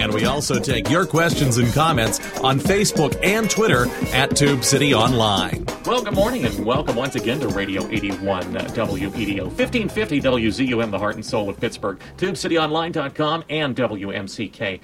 And we also take your questions and comments on Facebook and Twitter at Tube City Online. Well, good morning and welcome once again to Radio 81 uh, WEDO 1550 WZUM, the heart and soul of Pittsburgh, TubeCityOnline.com and WMCK.FM.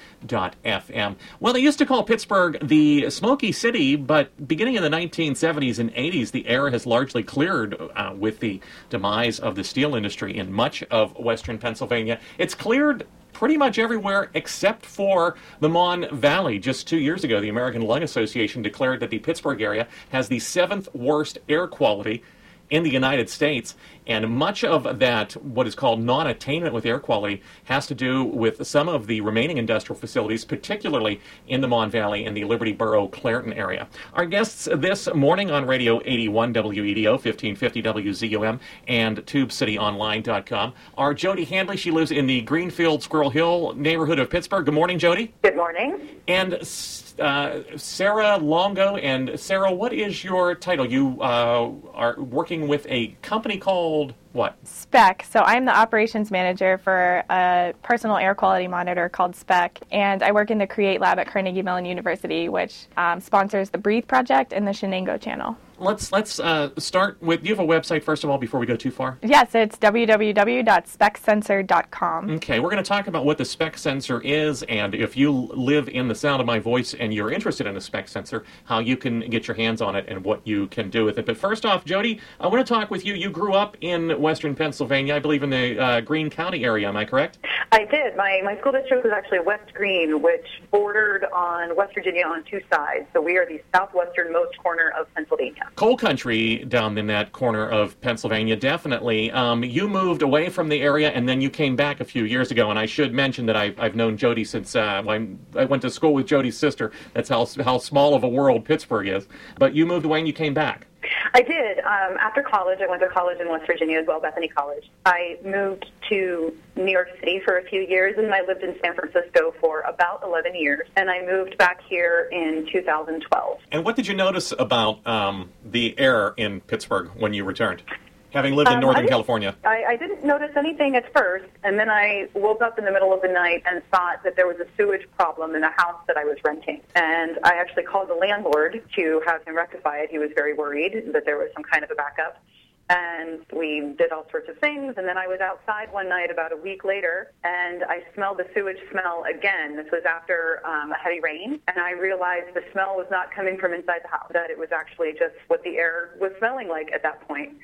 Well, they used to call Pittsburgh the Smoky City, but beginning in the 1970s and 80s, the air has largely cleared uh, with the demise of the steel industry in much of western Pennsylvania. It's cleared pretty much everywhere except for the Mon Valley. Just two years ago, the American Lung Association declared that the Pittsburgh area has the seventh worst air quality in the United States. And much of that, what is called non attainment with air quality, has to do with some of the remaining industrial facilities, particularly in the Mon Valley and the Liberty Borough Clairton area. Our guests this morning on Radio 81 WEDO, 1550 WZUM, and TubeCityOnline.com are Jody Handley. She lives in the Greenfield Squirrel Hill neighborhood of Pittsburgh. Good morning, Jody. Good morning. And uh, Sarah Longo. And Sarah, what is your title? You uh, are working with a company called what? Speck. So I'm the operations manager for a personal air quality monitor called Speck, and I work in the Create Lab at Carnegie Mellon University, which um, sponsors the Breathe Project and the Shenango channel let's let's uh, start with. Do you have a website first of all before we go too far? Yes, it's www.specksensor.com. Okay, we're going to talk about what the Speck sensor is, and if you live in the sound of my voice and you're interested in a Speck sensor, how you can get your hands on it and what you can do with it. But first off, Jody, I want to talk with you. You grew up in Western Pennsylvania, I believe, in the uh, Greene County area. Am I correct? I did. My my school district was actually West Greene, which bordered on West Virginia on two sides. So we are the southwesternmost corner of Pennsylvania coal country down in that corner of Pennsylvania, definitely. Um, you moved away from the area and then you came back a few years ago. And I should mention that I've, I've known Jody since uh, I went to school with Jody's sister. That's how, how small of a world Pittsburgh is. But you moved away and you came back. I did. Um, after college, I went to college in West Virginia as well, Bethany College. I moved to New York City for a few years, and I lived in San Francisco for about 11 years. And I moved back here in 2012. And what did you notice about um, the air in Pittsburgh when you returned? Having lived in um, Northern I California? I, I didn't notice anything at first, and then I woke up in the middle of the night and thought that there was a sewage problem in the house that I was renting. And I actually called the landlord to have him rectify it. He was very worried that there was some kind of a backup. And we did all sorts of things. And then I was outside one night about a week later, and I smelled the sewage smell again. This was after um, a heavy rain. And I realized the smell was not coming from inside the house, that it was actually just what the air was smelling like at that point.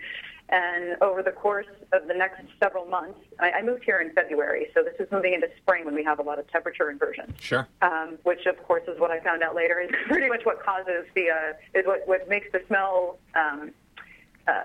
And over the course of the next several months, I, I moved here in February, so this is moving into spring when we have a lot of temperature inversions. Sure. Um, which, of course, is what I found out later is pretty much what causes the uh, is what what makes the smell. Um, uh,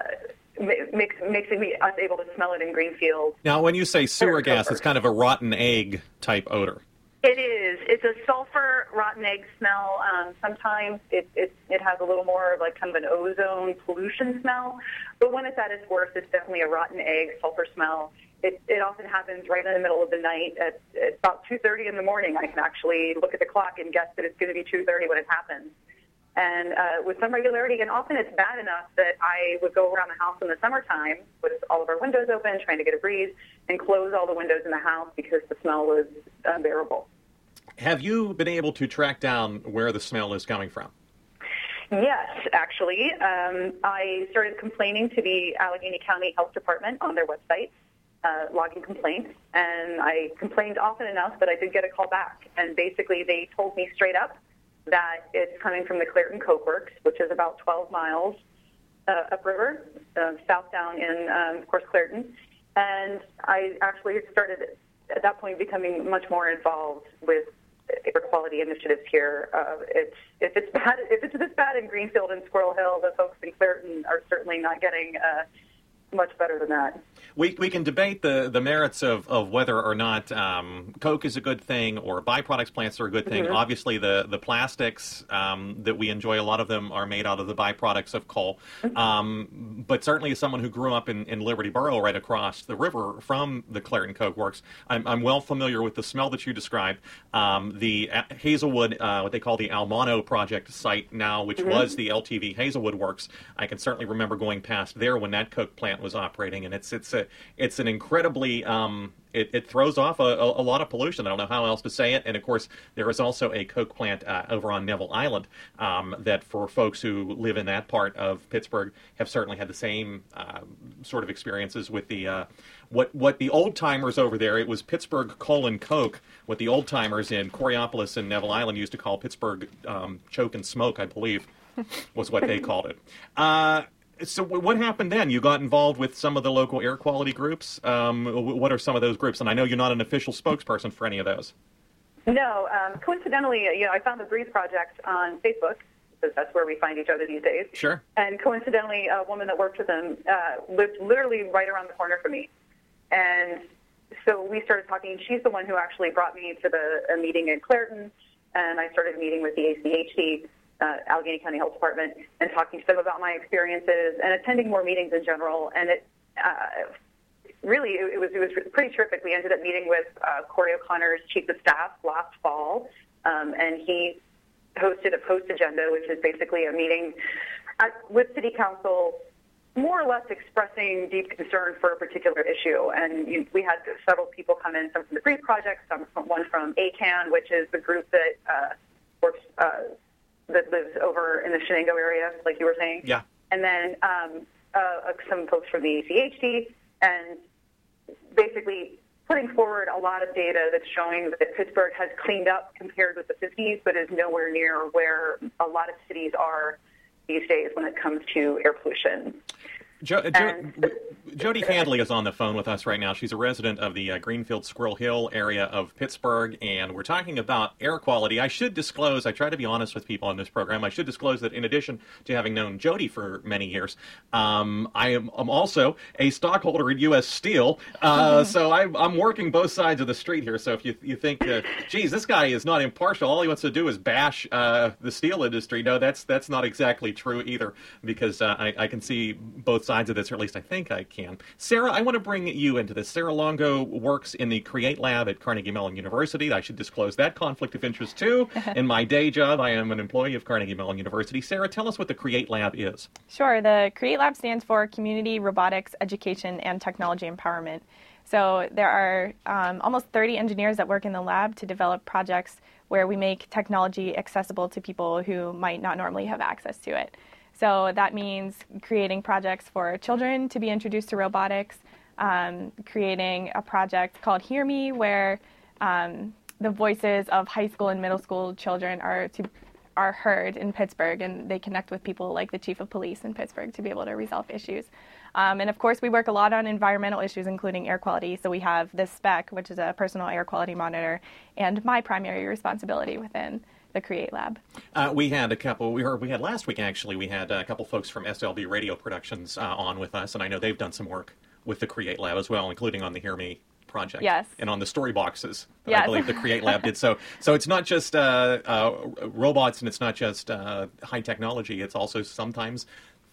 makes makes me us able to smell it in Greenfield. Now, when you say sewer gas, it's kind of a rotten egg type odor. It is. It's a sulfur rotten egg smell. Um, sometimes it, it it has a little more of like kind of an ozone pollution smell. But when it's at its worst, it's definitely a rotten egg sulfur smell. It it often happens right in the middle of the night at, at about 2:30 in the morning. I can actually look at the clock and guess that it's going to be 2:30 when it happens. And uh, with some regularity, and often it's bad enough that I would go around the house in the summertime with all of our windows open, trying to get a breeze, and close all the windows in the house because the smell was unbearable. Have you been able to track down where the smell is coming from? Yes, actually. Um, I started complaining to the Allegheny County Health Department on their website, uh, logging complaints, and I complained often enough that I did get a call back. And basically, they told me straight up that it's coming from the Clairton Coke Works, which is about 12 miles uh, upriver, uh, south down in, um, of course, Clairton. And I actually started at that point becoming much more involved with air quality initiatives here. Uh, it's if it's bad, if it's this bad in Greenfield and Squirrel Hill, the folks in Clairton are certainly not getting uh, much better than that. We, we can debate the, the merits of, of whether or not um, Coke is a good thing or byproducts plants are a good thing. Mm-hmm. Obviously, the, the plastics um, that we enjoy, a lot of them are made out of the byproducts of coal. Mm-hmm. Um, but certainly, as someone who grew up in, in Liberty Borough, right across the river from the Clairton Coke Works, I'm, I'm well familiar with the smell that you described. Um, the Hazelwood, uh, what they call the Almono Project site now, which Mm-hmm. was the LTV Hazelwood Works, I can certainly remember going past there when that Coke plant was operating, and it's it's a it's an incredibly um, it, it throws off a, a, lot of pollution. I don't know how else to say it. And of course, there is also a Coke plant uh, over on Neville Island um, that, for folks who live in that part of Pittsburgh, have certainly had the same uh, sort of experiences with the uh, what what the old timers over there. It was Pittsburgh colon Coke. What the old timers in Coraopolis and Neville Island used to call Pittsburgh um, choke and smoke, I believe, was what they called it. Uh, so what happened then? You got involved with some of the local air quality groups. Um, what are some of those groups? And I know you're not an official spokesperson for any of those. No, um, coincidentally, you know, I found the Breathe Project on Facebook because that's where we find each other these days. Sure. And coincidentally, a woman that worked with them uh, lived literally right around the corner from me, and so we started talking. She's the one who actually brought me to the a meeting in Clairton, and I started meeting with the ACHD, uh, Allegheny County Health Department, and talking to them about my experiences and attending more meetings in general. And it uh, really it, it was it was pretty terrific. We ended up meeting with uh, Corey O'Connor's chief of staff last fall, um, and he hosted a post agenda, which is basically a meeting at, with City Council, more or less expressing deep concern for a particular issue. And you, we had several people come in, some from the Breathe Project, some from one from ACAN, which is the group that uh, works uh, that lives over in the Shenango area, like you were saying. Yeah. And then um, uh, some folks from the ACHD, and basically putting forward a lot of data that's showing that Pittsburgh has cleaned up compared with the 50s, but is nowhere near where a lot of cities are these days when it comes to air pollution. Jo- uh, jo- Jody Handley is on the phone with us right now. She's a resident of the uh, Greenfield Squirrel Hill area of Pittsburgh, and we're talking about air quality. I should disclose, I try to be honest with people on this program. I should disclose that in addition to having known Jody for many years, um, I am I'm also a stockholder in U.S. Steel. Uh, so I'm, I'm working both sides of the street here. So if you, you think, uh, geez, this guy is not impartial, all he wants to do is bash uh, the steel industry, no, that's, that's not exactly true either, because uh, I, I can see both sides of this, or at least I think I can. Sarah, I want to bring you into this. Sarah Longo works in the Create Lab at Carnegie Mellon University. I should disclose that conflict of interest too. in my day job, I am an employee of Carnegie Mellon University. Sarah, tell us what the Create Lab is. Sure. The CREATE Lab stands for Community Robotics Education and Technology Empowerment. So there are um, almost 30 engineers that work in the lab to develop projects where we make technology accessible to people who might not normally have access to it. So that means creating projects for children to be introduced to robotics, um, creating a project called Hear Me, where um, the voices of high school and middle school children are to are heard in Pittsburgh, and they connect with people like the chief of police in Pittsburgh to be able to resolve issues. Um, and of course, we work a lot on environmental issues, including air quality. So we have this Speck, which is a personal air quality monitor, and my primary responsibility within the Create Lab. Uh, we had a couple. We heard we had last week actually. We had a couple folks from SLB Radio Productions uh, on with us, and I know they've done some work with the Create Lab as well, including on the Hear Me project. Yes. And on the story boxes that Yes. I believe the Create Lab did. So, so it's not just uh, uh, robots and it's not just uh, high technology. It's also sometimes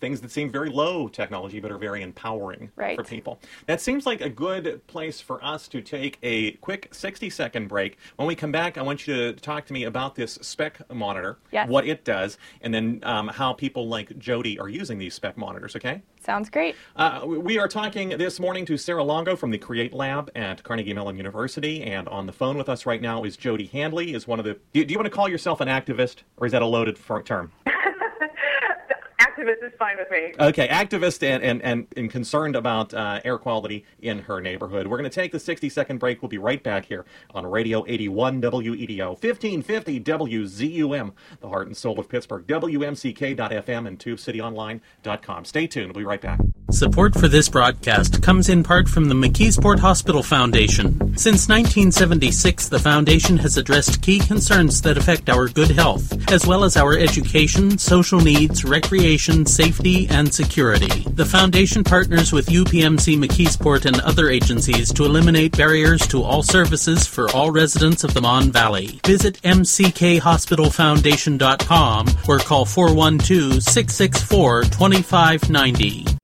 things that seem very low technology but are very empowering Right. for people. That seems like a good place for us to take a quick 60 second break. When we come back, I want you to talk to me about this Speck monitor, Yes. what it does, and then um, how people like Jody are using these Speck monitors, okay? Sounds great. Uh, we are talking this morning to Sarah Longo from the Create Lab at Carnegie Mellon University, and on the phone with us right now is Jody Handley. Is one of the. Do, do you want to call yourself an activist, or is that a loaded term? Activist is fine with me. Okay, activist and and, and, and concerned about uh, air quality in her neighborhood. We're going to take the 60 second break. We'll be right back here on Radio 81 WEDO, 1550 WZUM, the heart and soul of Pittsburgh, WMCK.FM, and TubeCityOnline.com. Stay tuned. We'll be right back. Support for this broadcast comes in part from the McKeesport Hospital Foundation. Since 1976, the Foundation has addressed key concerns that affect our good health, as well as our education, social needs, recreation, safety, and security. The Foundation partners with UPMC McKeesport and other agencies to eliminate barriers to all services for all residents of the Mon Valley. Visit mckhospitalfoundation.com or call 412 664 2590.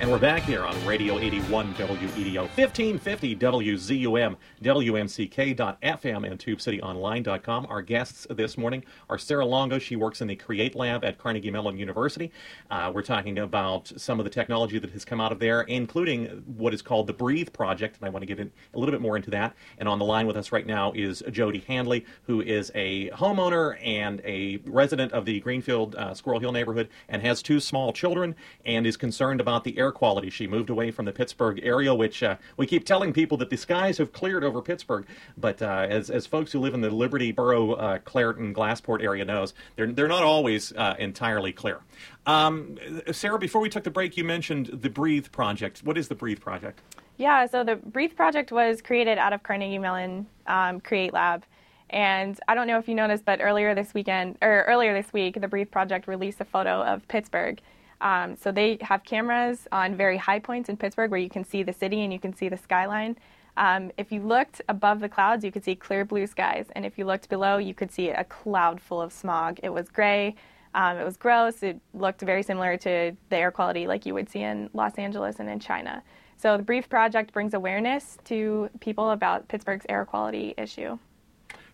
And we're back here on Radio 81 WEDO, 1550 WZUM, WMCK.FM, and TubeCityOnline.com. Our guests this morning are Sarah Longo. She works in the Create Lab at Carnegie Mellon University. Uh, we're talking about some of the technology that has come out of there, including what is called the Breathe Project, and I want to get in a little bit more into that. And on the line with us right now is Jody Handley, who is a homeowner and a resident of the Greenfield uh, Squirrel Hill neighborhood and has two small children and is concerned about the air quality. She moved away from the Pittsburgh area, which uh, we keep telling people that the skies have cleared over Pittsburgh. But uh, as, as folks who live in the Liberty Borough, uh, Clairton, Glassport area knows, they're, they're not always uh, entirely clear. Um, Sarah, before we took the break, you mentioned the Breathe Project. What is the Breathe Project? Yeah, so the Breathe Project was created out of Carnegie Mellon um, Create Lab. And I don't know if you noticed, but earlier this weekend, or earlier this week, the Breathe Project released a photo of Pittsburgh. Um, so they have cameras on very high points in Pittsburgh where you can see the city and you can see the skyline. Um, if you looked above the clouds, you could see clear blue skies. And if you looked below, you could see a cloud full of smog. It was gray. Um, it was gross. It looked very similar to the air quality like you would see in Los Angeles and in China. So the Breathe Project brings awareness to people about Pittsburgh's air quality issue.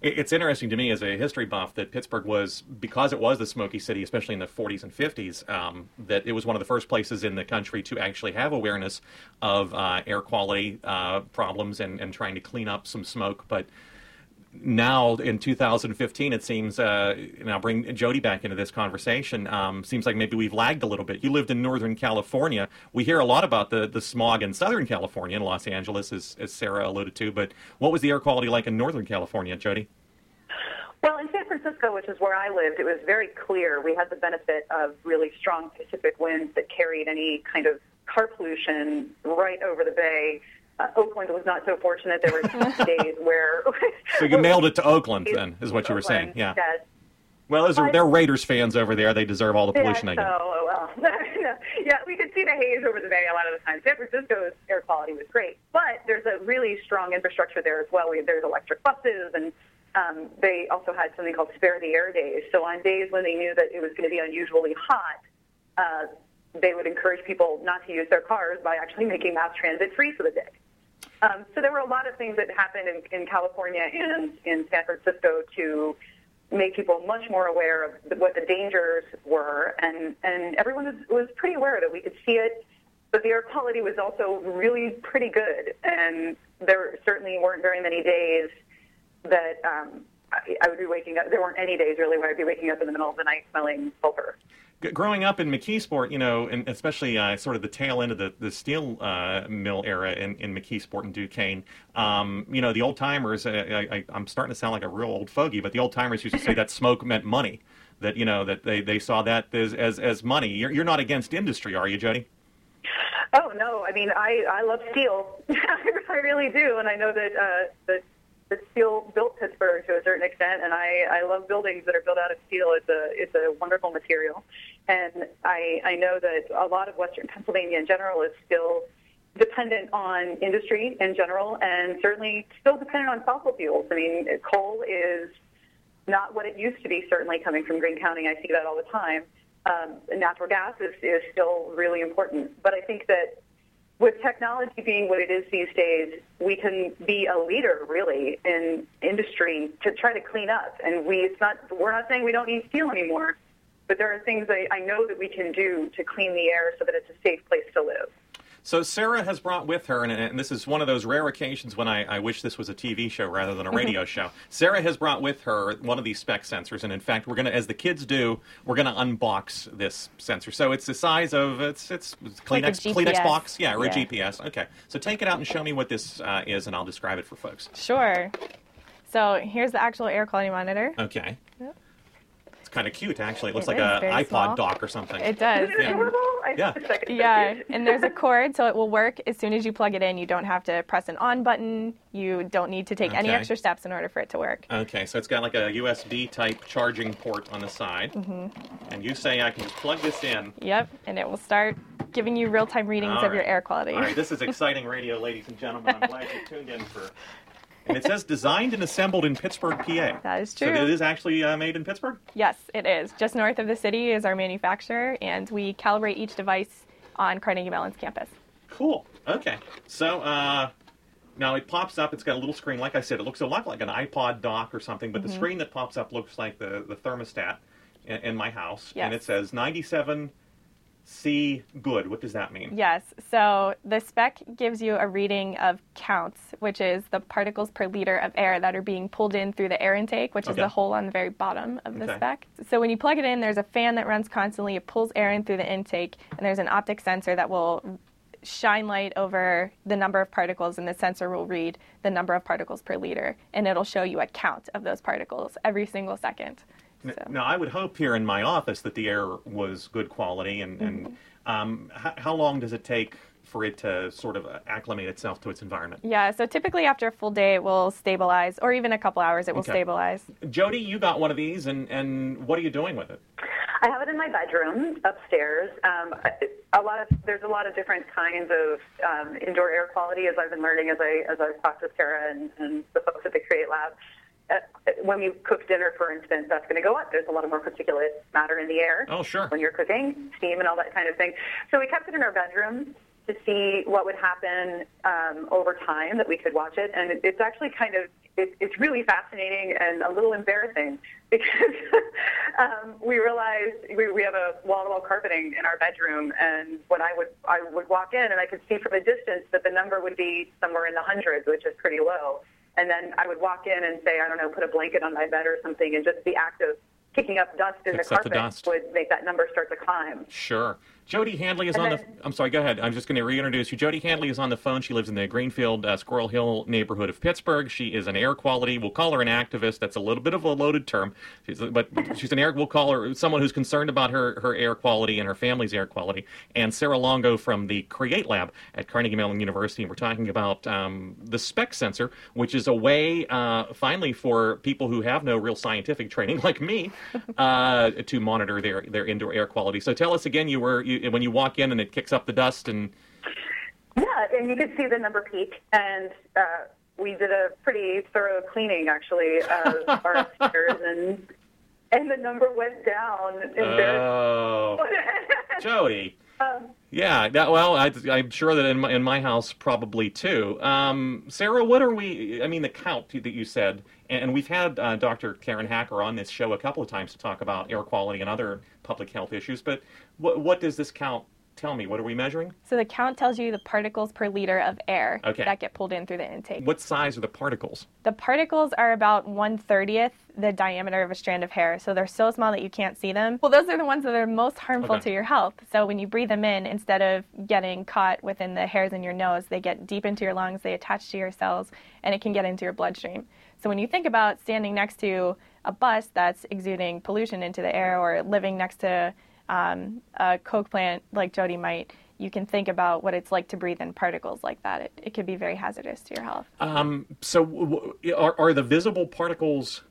It's interesting to me as a history buff that Pittsburgh was, because it was the smoky city, especially in the 40s and 50s, um, that it was one of the first places in the country to actually have awareness of uh, air quality uh, problems and, and trying to clean up some smoke. But now in 2015, it seems, uh, and I'll bring Jody back into this conversation, um, seems like maybe we've lagged a little bit. You lived in Northern California. We hear a lot about the, the smog in Southern California, in Los Angeles, as, as Sarah alluded to, but what was the air quality like in Northern California, Jody? Well, in San Francisco, which is where I lived, it was very clear. We had the benefit of really strong Pacific winds that carried any kind of car pollution right over the bay uh, Oakland was not so fortunate. There were days where. so you mailed it to Oakland, then, is what you were saying. Yeah. Yes. Well, as they're Raiders fans over there, they deserve all the pollution yeah, get. Oh, well. yeah, we could see the haze over the bay a lot of the time. San Francisco's air quality was great, but there's a really strong infrastructure there as well. We, there's electric buses, and um, they also had something called Spare the Air Days. So on days when they knew that it was going to be unusually hot, uh, they would encourage people not to use their cars by actually making mass transit free for the day. Um, so there were a lot of things that happened in, in California and in San Francisco to make people much more aware of what the dangers were, and, and everyone was, was pretty aware it. We could see it, but the air quality was also really pretty good, and there certainly weren't very many days that um, I, I would be waking up. There weren't any days really where I'd be waking up in the middle of the night smelling sulfur growing up in McKeesport, you know, and especially uh, sort of the tail end of the, the steel uh, mill era in, in McKeesport and Duquesne, um, you know, the old timers, I, am starting to sound like a real old fogey, but the old timers used to say that smoke meant money, that, you know, that they, they saw that as, as, as money. You're, you're not against industry, are you, Jody? Oh, no. I mean, I, I love steel. I really do. And I know that, uh, that that steel built Pittsburgh to a certain extent, and I, I love buildings that are built out of steel. It's a it's a wonderful material, and I I know that a lot of Western Pennsylvania in general is still dependent on industry in general, and certainly still dependent on fossil fuels. I mean, coal is not what it used to be. Certainly coming from Greene County, I see that all the time. Um, natural gas is, is still really important, but I think that with technology being what it is these days, we can be a leader really in industry to try to clean up. And we, it's not, we're not saying we don't need steel anymore, but there are things I, I know that we can do to clean the air so that it's a safe place to live. So Sarah has brought with her, and, and this is one of those rare occasions when I, I wish this was a TV show rather than a radio show. Sarah has brought with her one of these Speck sensors, and in fact, we're gonna, as the kids do, we're gonna unbox this sensor. So it's the size of it's it's Like a Kleenex Kleenex box, yeah, or Yeah. a GPS. Okay, so take it out and show me what this uh, is, and I'll describe it for folks. Sure. So here's the actual air quality monitor. Okay. It's kind of cute, actually. It looks It like an iPod small. dock or something. It does. Isn't it and- adorable? I Yeah. just yeah, and there's a cord, so it will work as soon as you plug it in. You don't have to press an on button. You don't need to take any extra steps in order for it to work. Okay, so it's got like a USB type charging port on the side. Mm-hmm. And you say I can just plug this in. Yep, and it will start giving you real time readings All of your air quality. All right, this is exciting radio, ladies and gentlemen. I'm glad you tuned in for. And it says designed and assembled in Pittsburgh, PA. That is true. So it is actually uh, made in Pittsburgh? Yes, it is. Just north of the city is our manufacturer, and we calibrate each device on Carnegie Mellon's campus. Cool. Okay. So uh, now it pops up. It's got a little screen. Like I said, it looks a lot like an iPod dock or something, Mm-hmm. but the screen that pops up looks like the, the thermostat in, in my house. And it says 97 C good. What does that mean? Yes, so the Speck gives you a reading of counts, which is the particles per liter of air that are being pulled in through the air intake, which is the hole on the very bottom of the Okay. Speck. So when you plug it in, there's a fan that runs constantly. It pulls air in through the intake, and there's an optic sensor that will shine light over the number of particles, and the sensor will read the number of particles per liter, and it'll show you a count of those particles every single second. N- So- Now, I would hope here in my office that the air was good quality, and, and Mm-hmm. um, h- how long does it take for it to sort of acclimate itself to its environment? Yeah, so typically after a full day, it will stabilize, or even a couple hours, it will Okay. stabilize. Jody, you got one of these, and, and what are you doing with it? I have it in my bedroom upstairs. Um, a lot of there's a lot of different kinds of um, indoor air quality as I've been learning as I as I've talked with Sarah and, and the folks at the Create Lab. Uh, when you cook dinner, for instance, that's going to go up. There's a lot of more particulate matter in the air. Oh, sure. When you're cooking, steam and all that kind of thing. So we kept it in our bedroom to see what would happen um, over time that we could watch it, and it, it's actually kind of it, it's really fascinating and a little embarrassing because um, we realized we, we have a wall-to-wall carpeting in our bedroom, and when I would I would walk in and I could see from a distance that the number would be somewhere in the hundreds, which is pretty low. And then I would walk in and say, I don't know, put a blanket on my bed or something, and just the act of kicking up dust in Kicks the the carpet dust. would make that number start to climb. Sure. Jody Handley is on the. I'm sorry. Go ahead. I'm just going to reintroduce you. Jody Handley is on the phone. She lives in the Greenfield uh, Squirrel Hill neighborhood of Pittsburgh. She is an air quality. We'll call her an activist. That's a little bit of a loaded term, she's, but she's an air. We'll call her someone who's concerned about her her air quality and her family's air quality. And Sarah Longo from the Create Lab at Carnegie Mellon University. And We're talking about um, the Speck sensor, which is a way, uh, finally, for people who have no real scientific training like me, uh, to monitor their their indoor air quality. So tell us again, you were you, when you walk in and it kicks up the dust and Yeah, and you can see the number peak, and uh, we did a pretty thorough cleaning actually of our upstairs, and and the number went down. Oh, Jody. Um, Yeah, that, well, I, I'm sure that in my, in my house probably too. Um, Sarah, what are we? I mean, the count that you said, and, we've had uh, Dr. Karen Hacker on this show a couple of times to talk about air quality and other public health issues. But what what does this count tell me? What are we measuring? So the count tells you the particles per liter of air Okay. that get pulled in through the intake. What size are the particles? The particles are about one thirtieth the diameter of a strand of hair, so they're so small that you can't see them. Well, those are the ones that are most harmful Okay. to your health. So when you breathe them in, instead of getting caught within the hairs in your nose, they get deep into your lungs, they attach to your cells, and it can get into your bloodstream. So when you think about standing next to a bus that's exuding pollution into the air, or living next to um, a coke plant like Jody might, you can think about what it's like to breathe in particles like that. It, it could be very hazardous to your health. Um, so, w- w- are, are the visible particles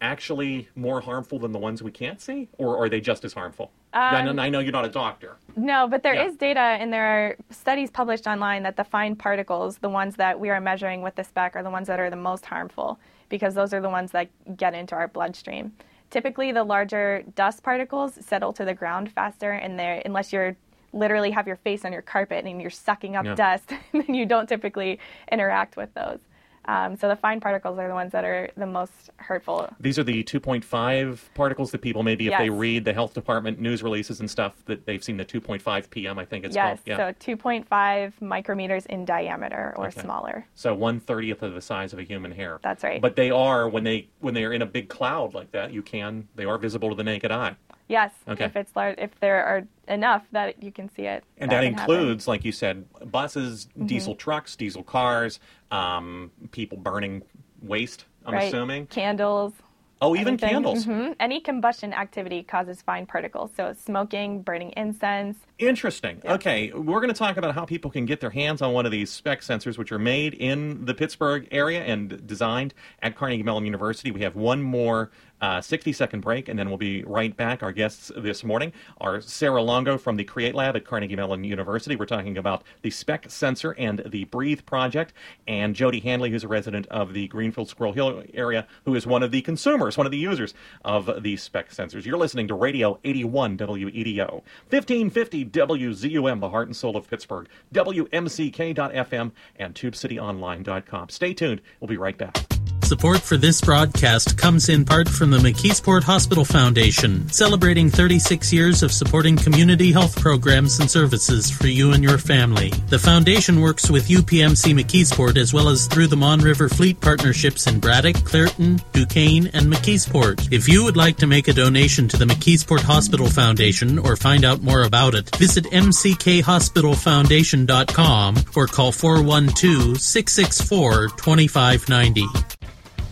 actually more harmful than the ones we can't see, or are they just as harmful? I, know, I know you're not a doctor. No, but there is Yeah. data and there are studies published online that the fine particles, the ones that we are measuring with the Speck, are the ones that are the most harmful because those are the ones that get into our bloodstream. Typically, the larger dust particles settle to the ground faster, and they're unless you're literally have your face on your carpet and you're sucking up Yeah. dust, then you don't typically interact with those. Um, so the fine particles are the ones that are the most hurtful. These are the 2.5 particles that people maybe if they read the health department news releases and stuff that they've seen the 2.5 p.m. I think it's yes, called. Yeah. so 2.5 micrometers in diameter or Okay. smaller. So one thirtieth of the size of a human hair. That's right. But they are when they when they are in a big cloud like that, you can they are visible to the naked eye. Yes, Okay. if it's large, if there are enough that you can see it. And that, happen. Mm-hmm. includes, like you said, buses, diesel trucks, diesel cars, um, people burning waste. I'm right? assuming. candles. Oh, even anything. candles. Mhm. Any combustion activity causes fine particles. So smoking, burning incense. Interesting. Okay, we're going to talk about how people can get their hands on one of these Speck sensors, which are made in the Pittsburgh area and designed at Carnegie Mellon University. We have one more uh, 60 second break, and then we'll be right back. Our guests this morning are Sarah Longo from the Create Lab at Carnegie Mellon University. We're talking about the Speck sensor and the Breathe project, and Jody Handley, who's a resident of the Greenfield Squirrel Hill area, who is one of the consumers, one of the users of the Speck sensors. You're listening to Radio 81 WEDO, 1550 WZUM, the heart and soul of Pittsburgh, WMCK.FM, and TubeCityOnline.com. Stay tuned. We'll be right back. Support for this broadcast comes in part from the McKeesport Hospital Foundation, celebrating 36 years of supporting community health programs and services for you and your family. The foundation works with UPMC McKeesport as well as through the Mon River Fleet partnerships in Braddock, Clairton, Duquesne, and McKeesport. If you would like to make a donation to the McKeesport Hospital Foundation or find out more about it, visit mckhospitalfoundation.com or call 412 664 2590.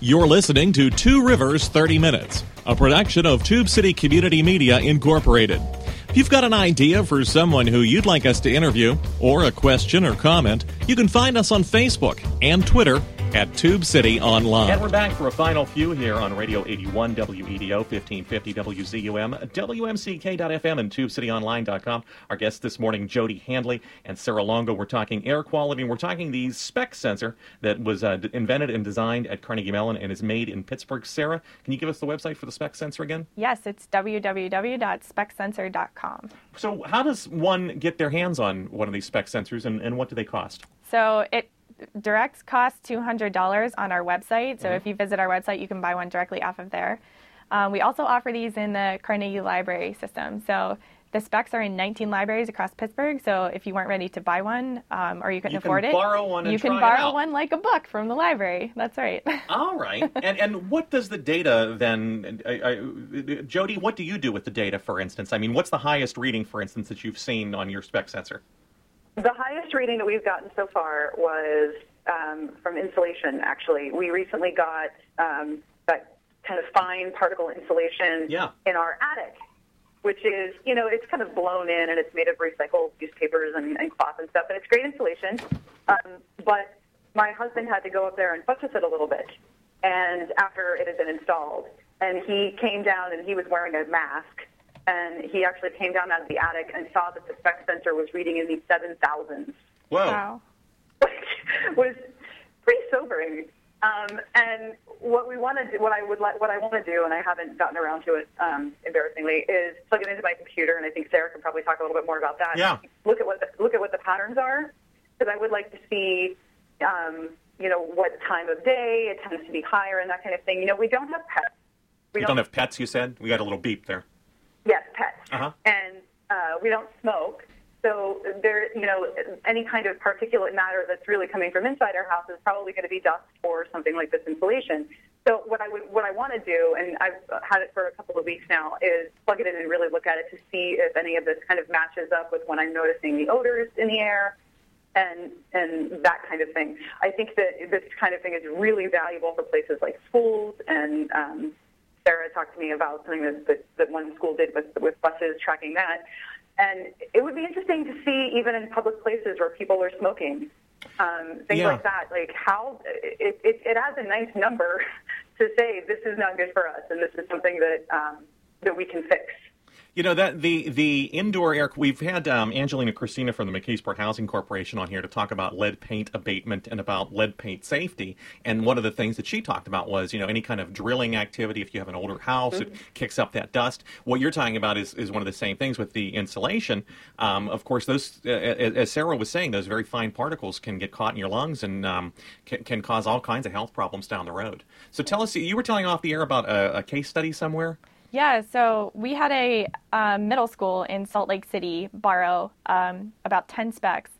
You're listening to Two Rivers 30 Minutes, a production of Tube City Community Media Incorporated. If you've got an idea for someone who you'd like us to interview, or a question or comment, you can find us on Facebook and Twitter at Tube City Online. And we're back for a final few here on Radio 81 WEDO, 1550 WZUM, WMCK.FM, and TubeCityOnline.com. Our guests this morning, Jody Handley and Sarah Longo. We're talking air quality, and we're talking the Speck sensor that was uh, d- invented and designed at Carnegie Mellon and is made in Pittsburgh. Sarah, can you give us the website for the Speck sensor again? Yes, it's www.specksensor.com. So, how does one get their hands on one of these Speck sensors, and, and what do they cost? So it directs cost $200 on our website. So if you visit our website, you can buy one directly off of there. Um, we also offer these in the Carnegie Library system. So the Specks are in 19 libraries across Pittsburgh. So if you weren't ready to buy one um, or you couldn't You can afford it, borrow one and you can borrow one like a book from the library. That's right. All right. and and what does the data then, I, I, Jody? What do you do with the data, for instance? I mean, what's the highest reading, for instance, that you've seen on your Speck sensor? The highest reading that we've gotten so far was um, from insulation, actually. We recently got um, that kind of fine particle insulation Yeah. in our attic, which is, you know, it's kind of blown in and it's made of recycled newspapers and, and cloth and stuff, and it's great insulation. Um, but my husband had to go up there and buttress it a little bit, and after it had been installed, and he came down and he was wearing a mask, and he actually came down out of the attic and saw that the Speck sensor was reading in the 7,000s Whoa. wow. which was pretty sobering. Um, and what we want to do, what I would like, what I want to do, and I haven't gotten around to it, um, embarrassingly, is plug it into my computer. And I think Sarah can probably talk a little bit more about that. Yeah. Look at what the, look at what the patterns are, because I would like to see, um, you know, what time of day it tends to be higher and that kind of thing. You know, we don't have pets. We You don't have pets, you said? We got a little beep there. Yes, pets. Uh-huh. And uh, we don't smoke. So there, you know, any kind of particulate matter that's really coming from inside our house is probably going to be dust or something like this insulation. So what I would, what I want to do, and I've had it for a couple of weeks now, is plug it in and really look at it to see if any of this kind of matches up with when I'm noticing the odors in the air and and that kind of thing. I think that this kind of thing is really valuable for places like schools. And um, Sarah talked to me about something that, that, that one school did with with buses tracking that. And it would be interesting to see even in public places where people are smoking, um, things Yeah. like that. Like how it, it it adds a nice number to say this is not good for us and this is something that um, that we can fix. You know that the the indoor air. We've had um, Angelina Christina from the McKeesport Housing Corporation on here to talk about lead paint abatement and about lead paint safety. And one of the things that she talked about was you know any kind of drilling activity. If you have an older house, mm-hmm. it kicks up that dust. What you're talking about is, is one of the same things with the insulation. Um, of course, those uh, as Sarah was saying, those very fine particles can get caught in your lungs and um, can, can, cause all kinds of health problems down the road. So tell us, you were telling off the air about a, a case study somewhere. Yeah, so we had a um, middle school in Salt Lake City borrow um, about 10 Specks,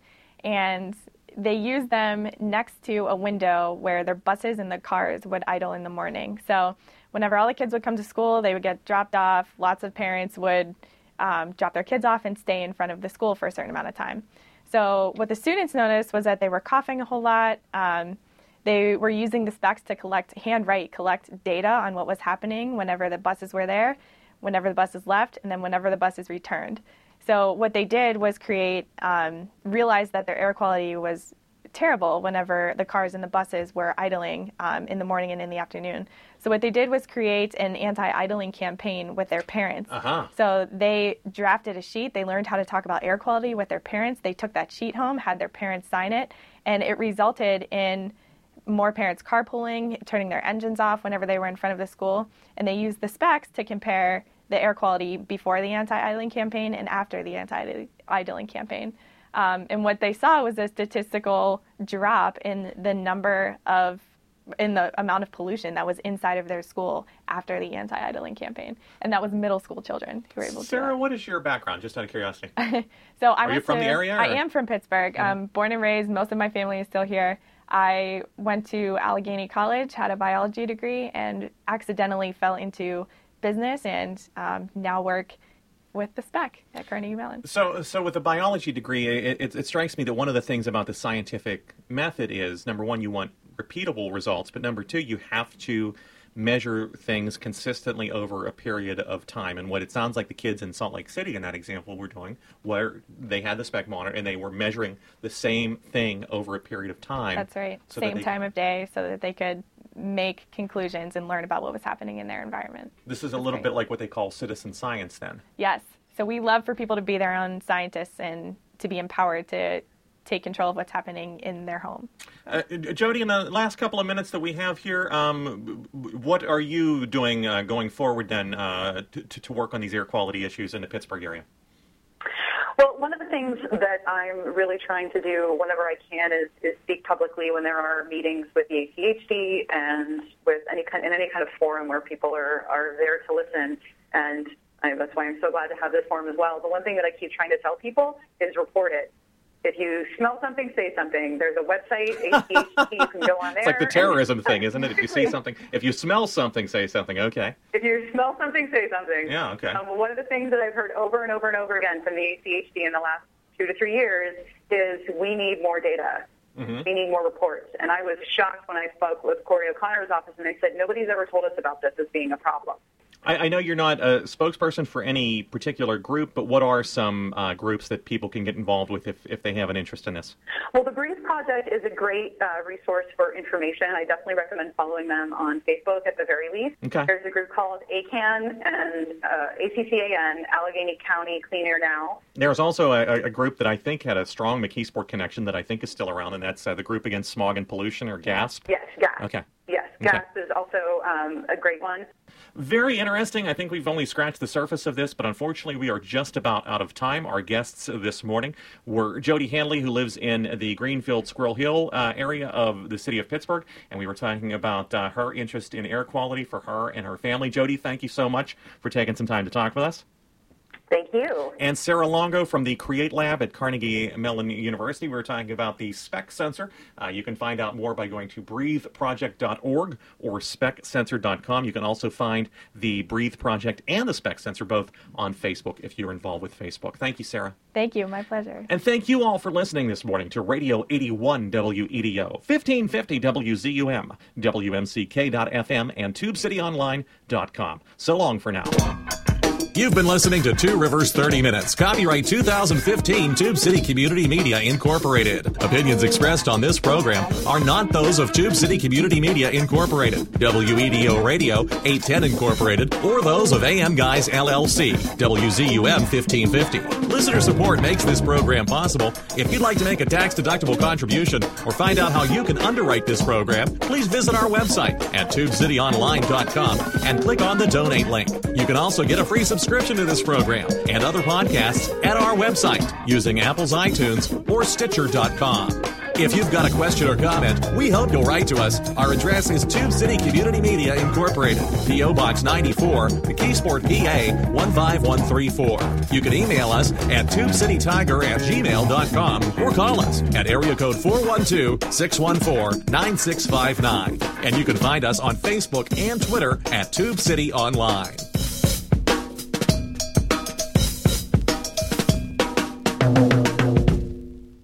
and they used them next to a window where their buses and the cars would idle in the morning. So whenever all the kids would come to school, they would get dropped off. Lots of parents would um, drop their kids off and stay in front of the school for a certain amount of time. So what the students noticed was that they were coughing a whole lot. Um, they were using the Specks to collect, handwrite, collect data on what was happening whenever the buses were there, whenever the buses left, and then whenever the buses returned. So what they did was create, um, realize that their air quality was terrible whenever the cars and the buses were idling um, in the morning and in the afternoon. So what they did was create an anti-idling campaign with their parents. Uh-huh. So they drafted a sheet. They learned how to talk about air quality with their parents. They took that sheet home, had their parents sign it, and it resulted in more parents carpooling, turning their engines off whenever they were in front of the school, and they used the Specks to compare the air quality before the anti-idling campaign and after the anti-idling campaign. Um, and what they saw was a statistical drop in the number of in the amount of pollution that was inside of their school after the anti-idling campaign, and that was middle school children who were able Sarah, to. Sarah, what is your background? Just out of curiosity. so I Are you from to, the area? Or? I am from Pittsburgh. Mm-hmm. Um, born and raised. Most of my family is still here. I went to Allegheny College, had a biology degree, and accidentally fell into business and um, now work with the Speck at Carnegie Mellon. So, so with a biology degree, it, it, it, strikes me that one of the things about the scientific method is number one, you want repeatable results, but number two, you have to measure things consistently over a period of time. And what it sounds like the kids in Salt Lake City in that example were doing, where they had the Speck monitor and they were measuring the same thing over a period of time. That's right. So same that time of day so that they could make conclusions and learn about what was happening in their environment. This is a little great. bit like what they call citizen science then. Yes. So we love for people to be their own scientists and to be empowered to take control of what's happening in their home. Uh, Jody, in the last couple of minutes that we have here, um, what are you doing uh, going forward then uh, to, to work on these air quality issues in the Pittsburgh area? Well, one of the things that I'm really trying to do whenever I can is, is speak publicly when there are meetings with the ACHD and with any kind in any kind of forum where people are, are there to listen. And I, that's why I'm so glad to have this forum as well. The one thing that I keep trying to tell people is report it. If you smell something, say something. There's a website, ACHD, you can go on there. It's like the terrorism thing, isn't it? If you see something, if you smell something, say something. Okay. If you smell something, say something. Yeah, okay. Um, one of the things that I've heard over and over and over again from the ACHD in the last two to three years is we need more data. Mm-hmm. We need more reports. And I was shocked when I spoke with Corey O'Connor's office and they said, nobody's ever told us about this as being a problem. I, I, know you're not a spokesperson for any particular group, but what are some uh, groups that people can get involved with if, if they have an interest in this? Well, the Breathe Project is a great uh, resource for information. I definitely recommend following them on Facebook at the very least. Okay. There's a group called ACAN and uh, ACCAN, Allegheny County Clean Air Now. There's also a, a, group that I think had a strong McKeesport connection that I think is still around, and that's uh, the group against smog and pollution, or GASP. Yes, GASP. Okay. Yes, GASP okay. is also um, a great one. Very interesting. I think we've only scratched the surface of this, but unfortunately, we are just about out of time. Our guests this morning were Jody Handley, who lives in the Greenfield Squirrel Hill uh, area of the city of Pittsburgh, and we were talking about uh, her interest in air quality for her and her family. Jody, thank you so much for taking some time to talk with us. Thank you. And Sarah Longo from the Create Lab at Carnegie Mellon University. We were talking about the Speck sensor. Uh, you can find out more by going to breatheproject.org or specksensor.com. You can also find the Breathe Project and the Speck sensor both on Facebook if you're involved with Facebook. Thank you, Sarah. Thank you. My pleasure. And thank you all for listening this morning to Radio 81 WEDO, 1550 WZUM, WMCK.FM, and TubeCityOnline.com. So long for now. You've been listening to Two Rivers 30 Minutes, copyright 2015 Tube City Community Media Incorporated. Opinions expressed on this program are not those of Tube City Community Media Incorporated, WEDO Radio 810 Incorporated, or those of AM Guys LLC, WZUM 1550. Listener support makes this program possible. If you'd like to make a tax deductible contribution or find out how you can underwrite this program, please visit our website at tubecityonline.com and click on the donate link. You can also get a free subscription to this program and other podcasts at our website using Apple's iTunes or Stitcher.com. If you've got a question or comment, we hope you'll write to us. Our address is Tube City Community Media Incorporated, P.O. Box 94, McKeesport, PA 15134. You can email us at tubecitytiger at gmail.com or call us at area code 412 614 9659. And you can find us on Facebook and Twitter at Tube City Online. Thank you.